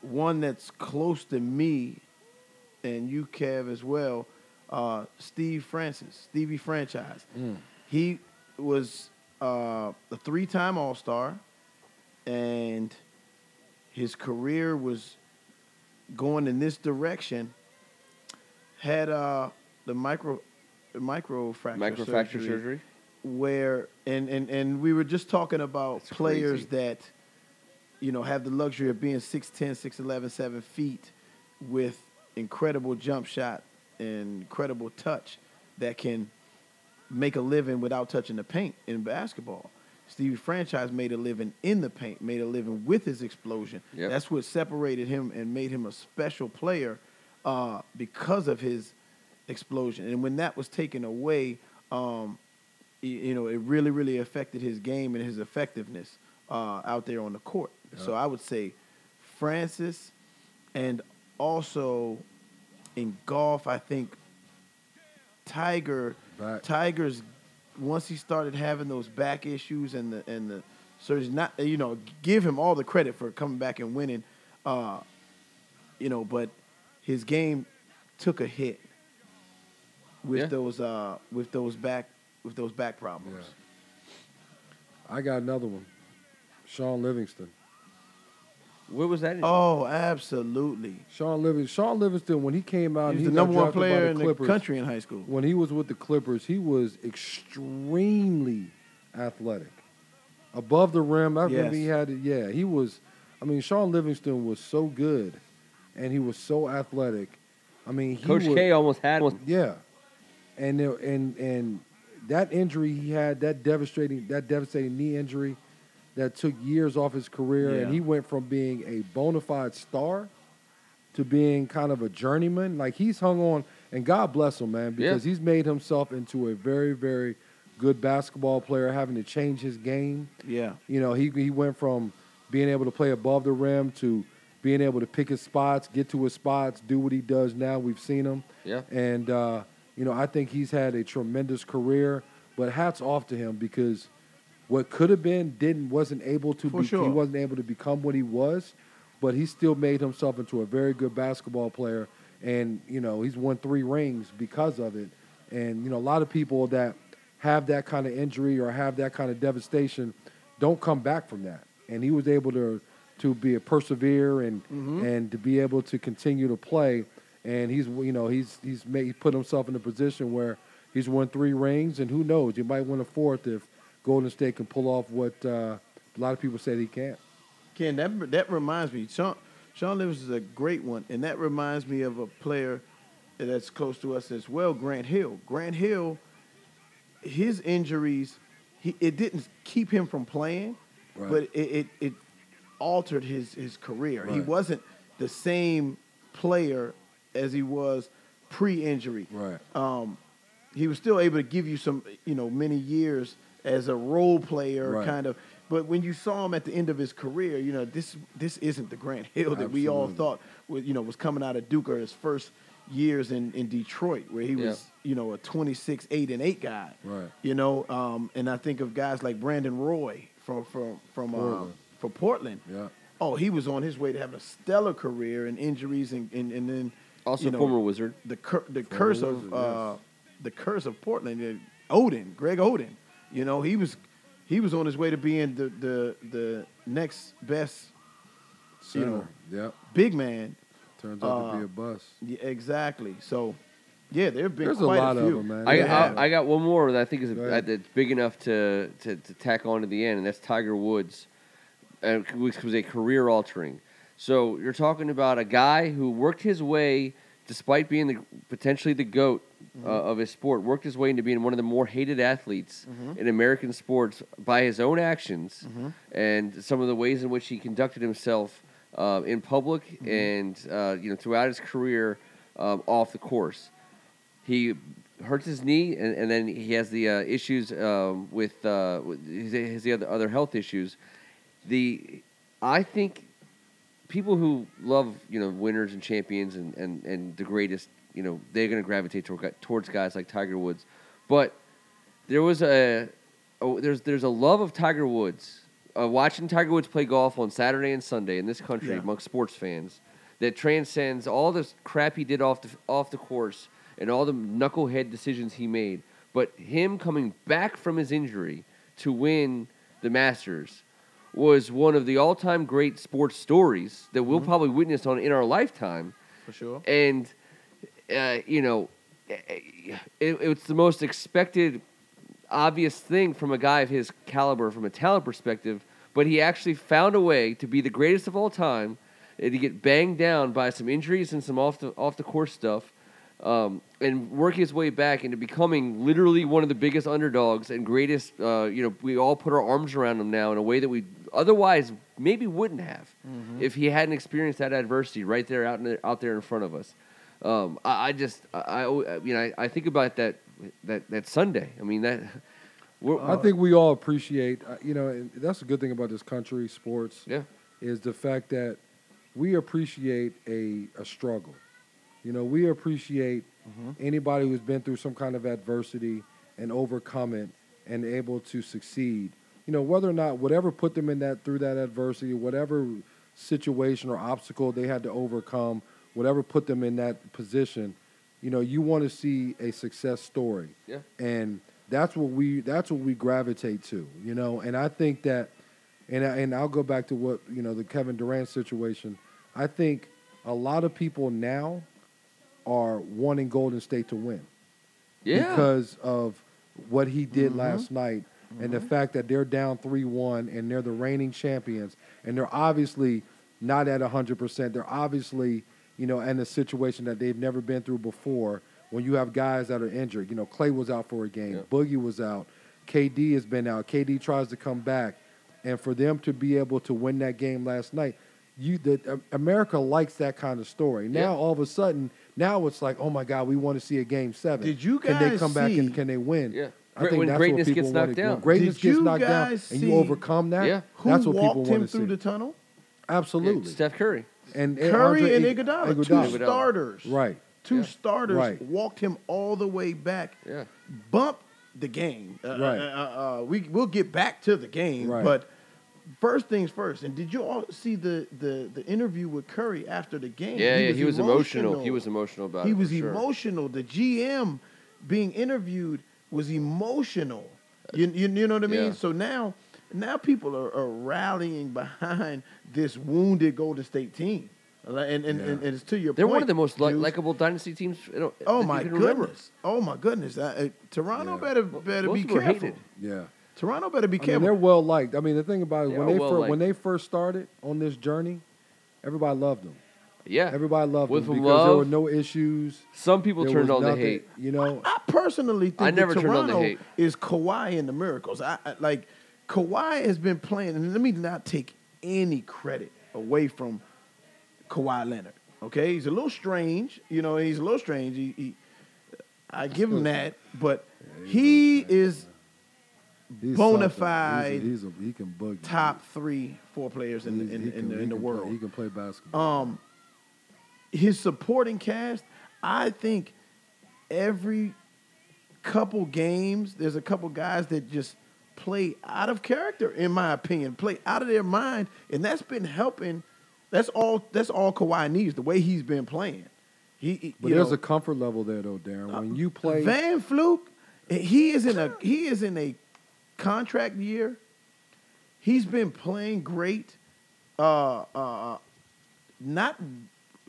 one that's close to me and you, Kev, as well. Uh, Steve Francis, Stevie Franchise. He was uh, a three-time All-Star, and his career was going in this direction. Had uh, the micro microfracture Microfracture surgery, fracture surgery. where and, and and we were just talking about That's players crazy. that you know have the luxury of being 6'10 6'11 7 feet with incredible jump shot and incredible touch that can make a living without touching the paint in basketball Stevie Franchise made a living in the paint, made a living with his explosion. Yep. That's what separated him and made him a special player uh, because of his explosion. And when that was taken away, um, y- you know, it really, really affected his game and his effectiveness uh, out there on the court. So I would say Francis, and also in golf, I think Tiger. Tiger's once he started having those back issues and the and the surgery, not you know, give him all the credit for coming back and winning, uh, you know, but his game took a hit with Yeah. those uh with those back with those back problems. I got another one. Shaun Livingston. Where was that? in- Oh, absolutely. Shaun Livingston. Shaun Livingston, when he came out, He was he the number one player the in the country in high school. When he was with the Clippers, he was extremely athletic, above the rim. I remember he had, it- yeah, he was. I mean, Shaun Livingston was so good, and he was so athletic. I mean, he Coach was, K almost had one. Yeah, and there- and and that injury he had, that devastating that devastating knee injury, that took years off his career, and he went from being a bona fide star to being kind of a journeyman. Like he's hung on, and God bless him, man, because he's made himself into a very very good basketball player, having to change his game. Yeah. You know, he he went from being able to play above the rim to being able to pick his spots, get to his spots, do what he does now. We've seen him. Yeah. And uh, you know, I think he's had a tremendous career. But hats off to him because what could have been didn't wasn't able to For be. sure. He wasn't able to become what he was, but he still made himself into a very good basketball player. And you know, he's won three rings because of it. And you know, a lot of people that have that kind of injury or have that kind of devastation don't come back from that. And he was able to to be a persevere and mm-hmm. and to be able to continue to play. And he's you know he's he's made he put himself in a position where he's won three rings, and who knows, he might win a fourth if Golden State can pull off what uh, a lot of people say he can't. Ken, that that reminds me. Sean Sean Livers is a great one, and that reminds me of a player that's close to us as well, Grant Hill. Grant Hill, his injuries, he, it didn't keep him from playing, Right. but it, it it altered his his career. He wasn't the same player as he was pre-injury. Right. Um, he was still able to give you some, you know, many years as a role player, Right. kind of. But when you saw him at the end of his career, you know, this this isn't the Grant Hill that we all thought, was, you know, was coming out of Duke or his first years in, in Detroit, where he was, you know, a 26, 8, and 8 guy. Right. You know, um, and I think of guys like Brandon Roy from from from um, Portland. for Portland. Yeah. Oh, he was on his way to having a stellar career and injuries, and and, and then Also, you know, former Wizard. the cur- the curse of uh, yes. the curse of Portland. uh, Odin, Greg Oden. You know, he was he was on his way to being the the the next best You know, Yep. big man. Turns out to uh, be a bust. Yeah, exactly. So, yeah, there have been There's a lot of few. them, man. I, They have. I, I got one more that I think is Go ahead. that's big enough to, to, to tack on to the end, and that's Tiger Woods, uh, which was a career altering. So you're talking about a guy who worked his way, despite being the, potentially the goat uh, of his sport, worked his way into being one of the more hated athletes in American sports by his own actions and some of the ways in which he conducted himself uh, in public and uh, you know throughout his career um, off the course. He hurts his knee, and, and then he has the uh, issues um, with, uh, with his, his the other other health issues. The I think people who love you know winners and champions and, and, and the greatest, you know, they're going to gravitate toward, towards guys like Tiger Woods. But there was a oh, there's there's a love of Tiger Woods. Uh, watching Tiger Woods play golf on Saturday and Sunday in this country Yeah. amongst sports fans that transcends all the crap he did off the off the course and all the knucklehead decisions he made. But him coming back from his injury to win the Masters was one of the all-time great sports stories that we'll mm-hmm. probably witness on in our lifetime for sure. and uh, you know, eh, eh, it, it's the most expected, obvious thing from a guy of his caliber, from a talent perspective. But he actually found a way to be the greatest of all time, and to get banged down by some injuries and some off the off the course stuff, um, and work his way back into becoming literally one of the biggest underdogs and greatest. Uh, you know, we all put our arms around him now in a way that we otherwise maybe wouldn't have if he hadn't experienced that adversity right there out in the, out there in front of us. Um, I, I just, I, I, I mean, I, I think about that, that, that Sunday. I mean, that, we're, I think we all appreciate, uh, you know, and that's a good thing about this country, sports, yeah, is the fact that we appreciate a, a struggle. You know, we appreciate mm-hmm. anybody who's been through some kind of adversity and overcome it and able to succeed. You know, whether or not whatever put them in that through that adversity, whatever situation or obstacle they had to overcome, whatever put them in that position, you know, you want to see a success story yeah. and that's what we that's what we gravitate to, you know. And I think that, and I, and I'll go back to what you know the Kevin Durant situation. I think a lot of people now are wanting Golden State to win Yeah. because of what he did last night and the fact that they're down 3-1 and they're the reigning champions and they're obviously not at 100%. They're obviously, you know, in a situation that they've never been through before when you have guys that are injured. You know, Klay was out for a game, Yeah. Boogie was out, KD has been out. KD tries to come back and for them to be able to win that game last night, you the uh, America likes that kind of story. Now Yeah. all of a sudden, now it's like, oh my God, we want to see a game seven. Did you guys can they guys come back and can they win? Yeah. I think when that's greatness what people gets wanna- knocked when down. greatness Did gets you knocked down, guys and you overcome that. Yeah. Who that's what people walked want him to through see. the tunnel? Absolutely. Steph Curry. and, and Curry Andre and Ig- Iguodala, two Iguodala. starters. Right. Two Yeah. starters Right. walked him all the way back. Yeah. Bump the game. Uh, Right. Uh, uh, uh, we we'll get back to the game, Right. but first things first. And did you all see the the the interview with Curry after the game? Yeah, yeah. He was emotional. He was emotional about He it. He was sure. emotional. The GM being interviewed was emotional. You, you, you know what I mean? Yeah. So now now people are, are rallying behind this wounded Golden State team. And, and, Yeah. and, and it's to your They're point. one of the most li- likable dynasty teams. You know, Oh my you can remember. goodness! Oh my goodness! Uh, uh, Toronto Yeah. better better most be people careful. hated. Yeah. Toronto better be I mean, careful. they're well liked. I mean, the thing about it, They when are they well first, when they first started on this journey, everybody loved them. Yeah. Everybody loved With them some because there were no issues. Some people There turned was on the nothing, hate. You know, I personally think I never that turned on the Toronto hate. is Kawhi and the Miracles. I, I like Kawhi has been playing, and let me not take any credit away from Kawhi Leonard. Okay, he's a little strange. You know, he's a little strange. He, he I give him that, but he a little is he's bona fide He's he's a, he can boogie. top three, four players in, the in, in, can- the, in the world. Play, he can play basketball. um, his supporting cast, I think every couple games, there's a couple guys that just play out of character, in my opinion, play out of their mind, and that's been helping. That's all. That's all Kawhi needs. The way he's been playing, he. he- but there's know, a comfort level there, though, Darren. When you play, Van Fluke, he is in a he is in a contract year. He's been playing great, uh, uh, not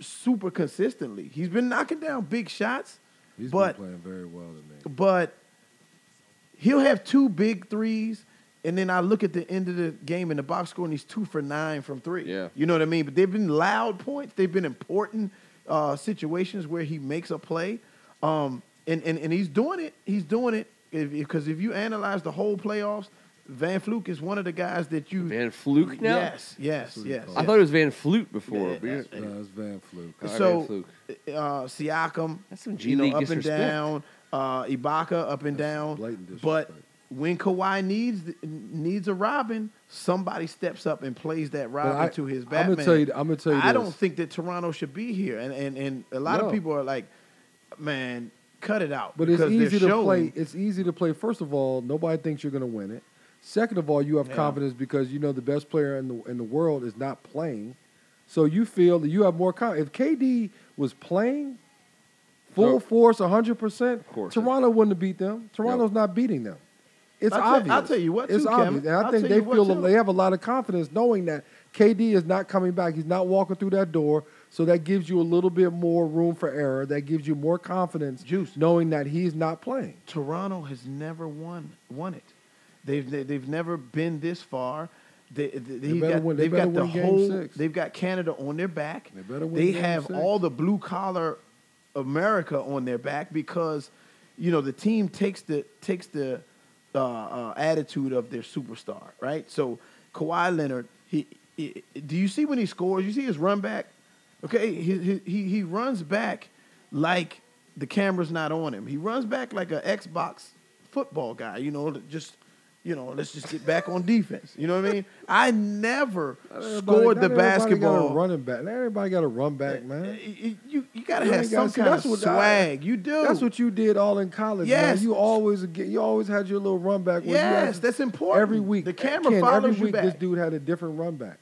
super consistently. He's been knocking down big shots, he's but been playing very well to me. but he'll have two big threes, and then I look at the end of the game in the box score, and he's two for nine from three. Yeah. you know what I mean. But they've been loud points. They've been important uh, situations where he makes a play, um, and, and and he's doing it. He's doing it because if, you analyze the whole playoffs, Van Fluke is one of the guys that you. Van Fluke now? Yes, yes, what he yes. I thought it was Van Flute before. Yeah, but that's- No, it's Van Fluke. All right, so Van Fluke. uh, Siakam, That's some G you know, League up and down. Uh, Ibaka up and down. But when Kawhi needs needs a Robin, somebody steps up and plays that Robin I- to his I'm Batman. gonna tell you- I'm gonna tell you I this. don't think that Toronto should be here, and and, and a lot No. of people are like, man, cut it out. But it's easy to showing- play. It's easy to play. First of all, nobody thinks you're going to win it. Second of all, you have Yeah. confidence because you know the best player in the in the world is not playing, so you feel that you have more confidence. If KD was playing full No. force, 100 percent, course. Toronto wouldn't have beat them. Toronto's not beating them. It's I'll tell- obvious. I'll tell you what, it's too, obvious, and I I'll think they feel too. they have a lot of confidence knowing that KD is not coming back. He's not walking through that door, so that gives you a little bit more room for error. That gives you more confidence, Juice. knowing that he's not playing. Toronto has never won won it. They've they, they've never been this far. They, they, they've better got, win- they they've got the whole. six. They've got Canada on their back. They better win They have six. all the blue collar America on their back because you know the team takes the takes the uh, uh, attitude of their superstar, right? So Kawhi Leonard, he, he do you see when he scores? You see his run back. Okay, he he he runs back like the camera's not on him. He runs back like an Xbox football guy. You know, just you know, let's just get back on defense. You know what I mean? I never everybody- scored the basketball. Got a running back. Not everybody got a run back, man. Uh, You, you, you gotta You have gotta some see- kind that's of what I- swag. you do. That's what you did all in college, Yes. man. You always get, you always had your little run back. you Yes, had- that's important. Every week, The camera Ken, follows every you week. This dude had a different run back.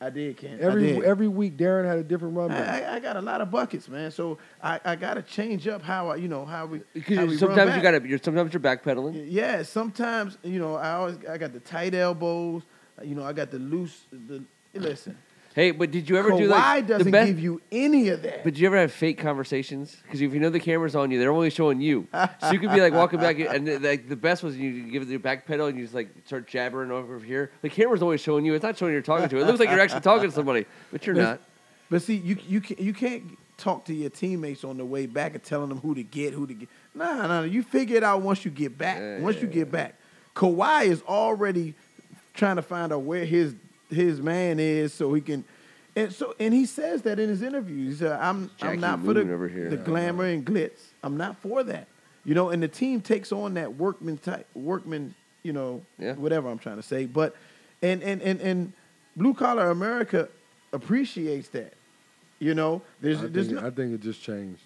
I did, Ken. Every did. every week, Darren had a different run back. I, I, I got a lot of buckets, man. So I, I got to change up how I, you know, how we. how we sometimes you got to. You're sometimes you're backpedaling. Yeah, sometimes you know I always I got the tight elbows. You know I got the loose. The listen, Hey, but did you ever Kawhi do like doesn't the best? give you any of that. But did you ever have fake conversations? Because if you know the camera's on you, they're only showing you. So you could be like walking back, and the- like the best was you give it your back pedal and you just like start jabbering over here. The camera's always showing you. It's not showing you're talking to. It looks like you're actually talking to somebody, but you're not. But see, you you can you can't talk to your teammates on the way back and telling them who to get, who to get. Nah, nah, you figure it out once you get back. Yeah, once you yeah, get back, Kawhi is already trying to find out where his his man is so he can. And so, and he says that in his interviews. He said, "I'm Jackie I'm not for the Moon over here. the glamour and glitz. I'm not for that. You know, and the team takes on that workman type workman, you know, Yeah. whatever I'm trying to say. But and and and and blue collar America appreciates that. You know, there's I there's think, no, I think it just changed.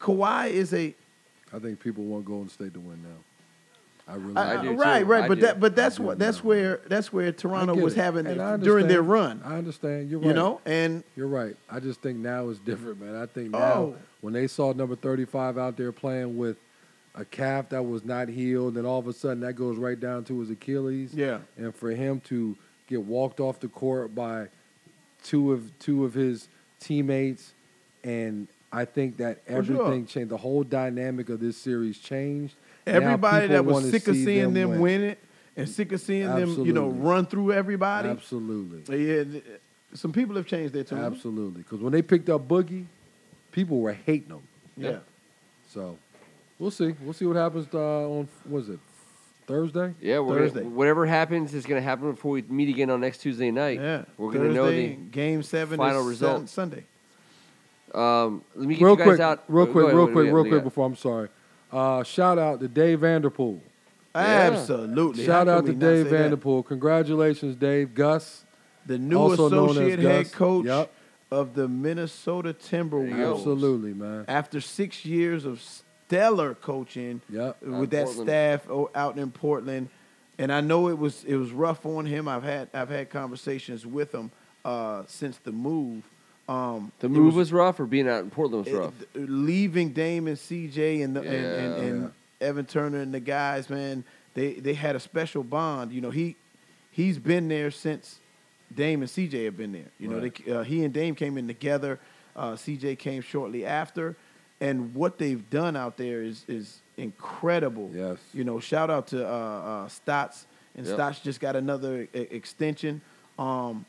Kawhi is a I think people want Golden State to win now. I really I- I I- do right, too. right, I but do. that but that's what that's now. where that's where Toronto was it. having And it I during their run. I understand. You're right. You know, and You're right. I just think now is different, man. I think now Oh. when they saw number 35 out there playing with a calf that was not healed, and all of a sudden that goes right down to his Achilles. yeah, And for him to get walked off the court by two of two of his teammates, and I think that For sure. everything changed. The whole dynamic of this series changed. Now everybody that was sick of see seeing them, win. win it and sick of seeing them, you know, run through everybody. Absolutely. Yeah, some people have changed their tune. Absolutely. Because when they picked up Boogie, people were hating them. Yeah. So we'll see. We'll see what happens uh, on was it Thursday? Yeah, we're Thursday. Gonna, whatever happens is going to happen before we meet again on next Tuesday night. Yeah. we're going to know the. game seven final is result. Sun- Sunday. Um, let me get Real you guys quick, out. real Go quick, ahead, real what do quick, real what do we quick before I'm sorry. Uh, shout out to Dave Vanderpool. Absolutely. Shout How out can to we not Dave say that? Vanderpool. Congratulations, Dave. Gus. the new also known as associate head Gus. coach Yep. of the Minnesota Timberwolves. Absolutely, man. After six years of stellar coaching Yep. Out with that Portland. staff o- out in Portland, and I know it was it was rough on him. I've had I've had conversations with him uh, since the move. Um, The move was, rough, or being out in Portland was rough. th- leaving Dame and CJ and the, and, and, Yeah. Evan Turner and the guys, man, they they had a special bond. You know, he he's been there since Dame and CJ have been there. You know, they, uh, he and Dame came in together. Uh, CJ came shortly after, and what they've done out there is is incredible. Yes. You know, shout out to uh, uh, Stotts, and Yep. Stotts just got another e- extension. Um,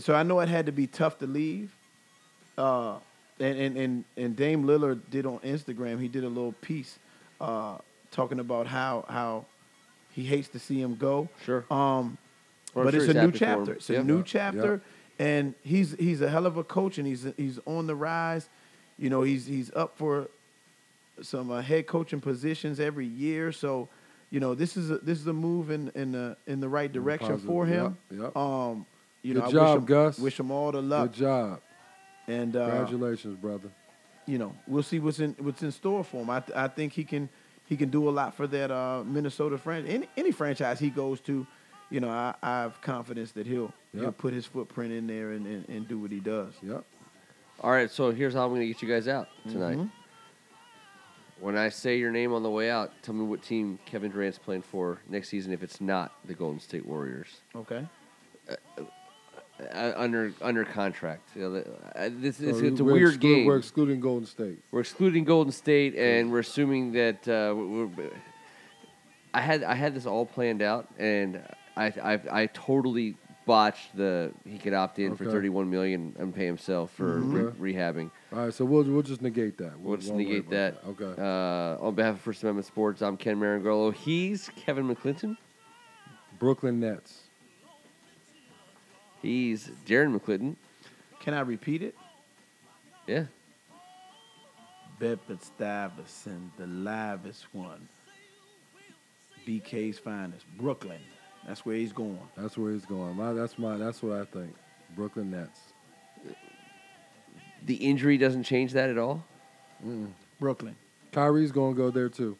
so I know it had to be tough to leave. Uh, and, and, and, and Dame Lillard did on Instagram, he did a little piece uh, talking about how, how he hates to see him go. Sure. Um, Well, but sure it's a new happy for him. chapter. It's a Yep. new chapter, Yep. and he's he's a hell of a coach, and he's he's on the rise. You know, he's he's up for some uh, head coaching positions every year. So, you know, this is a, this is a move in in the in the right direction positive. for him. Yep, yep. Um, you Good know, I job, wish him, Gus. Wish him all the luck, Good job. And uh, Congratulations, brother. you know, we'll see what's in what's in store for him. I th- I think he can he can do a lot for that uh, Minnesota franchise. Any, any franchise he goes to, you know, I, I have confidence that he'll he'll put his footprint in there and, and, and do what he does. Yep. All right, so here's how I'm going to get you guys out tonight. Mhm. When I say your name on the way out, tell me what team Kevin Durant's playing for next season if it's not the Golden State Warriors. Okay. Uh, under under contract. You know, uh, this, So it's a we're weird exclu- game. We're excluding Golden State. We're excluding Golden State, and we're assuming that uh, we're, I had I had this all planned out, and I I, I totally botched the he could opt in for thirty one million and pay himself for Mhm. re- rehabbing. All right, so we'll we'll just negate that. We'll just won't worry negate that. about Okay. Uh, on behalf of First Amendment Sports, I'm Ken Marangolo. He's Kevin McClinton. Brooklyn Nets. He's Darren McClinton. Can I repeat it? Yeah. Bedford Stuyvesant, the livest one. BK's finest, Brooklyn. That's where he's going. That's where he's going. My, that's my. That's what I think. Brooklyn Nets. The injury doesn't change that at all. Brooklyn. Kyrie's going to go there too.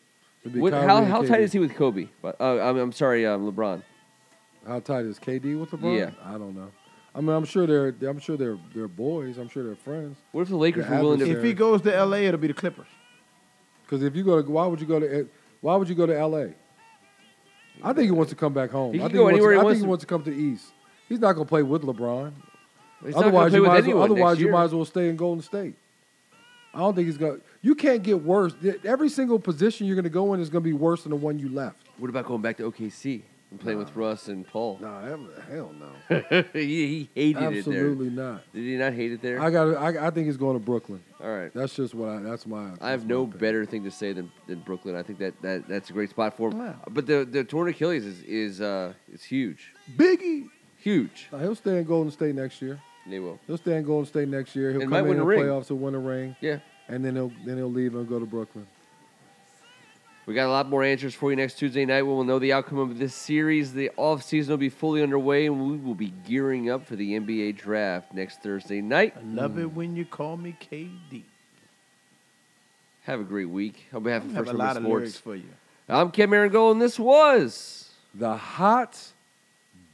What, how how tight is he with Kobe? But uh, I'm, I'm sorry, um, LeBron. How tight is KD with LeBron? Yeah. I don't know. I mean, I'm sure they're. I'm sure they're they're boys. I'm sure they're friends. What if the Lakers The were willing to? If he goes to LA, it'll be the Clippers. Because if you go to, why would you go to? Why would you go to L.A.? I think he wants to come back home. He I can think go wants anywhere to, he I wants think he to. wants to come to the East. He's not going to play with LeBron. He's not gonna otherwise, play you with might as anyone well, otherwise you year. might as well stay in Golden State. I don't think he's going. to You can't get worse. Every single position you're going to go in is going to be worse than the one you left. What about going back to OKC and playing with Russ and Paul? No, Nah, hell no. he, he hated Absolutely it there. Absolutely not. Did he not hate it there? I got. I, I think he's going to Brooklyn. All right. That's just what I. That's my. I have that's no opinion. better thing to say than, than Brooklyn. I think that, that that's a great spot for him. Wow. But the the torn Achilles is is uh is huge, Biggie. huge. Nah, he'll stay in Golden State next year. They will. He'll stay in Golden State next year. He'll And come in the playoffs and win a ring, Yeah. and then he'll then he'll leave and go to Brooklyn. We got a lot more answers for you next Tuesday night when we'll know the outcome of this series. The offseason will be fully underway, and we will be gearing up for the NBA draft next Thursday night. I love it when you call me KD. Have a great week. On behalf I of have First a lot Amendment of lyrics Sports, for you. I'm Ken Maringold, and this was The hot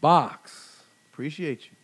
box. Appreciate you.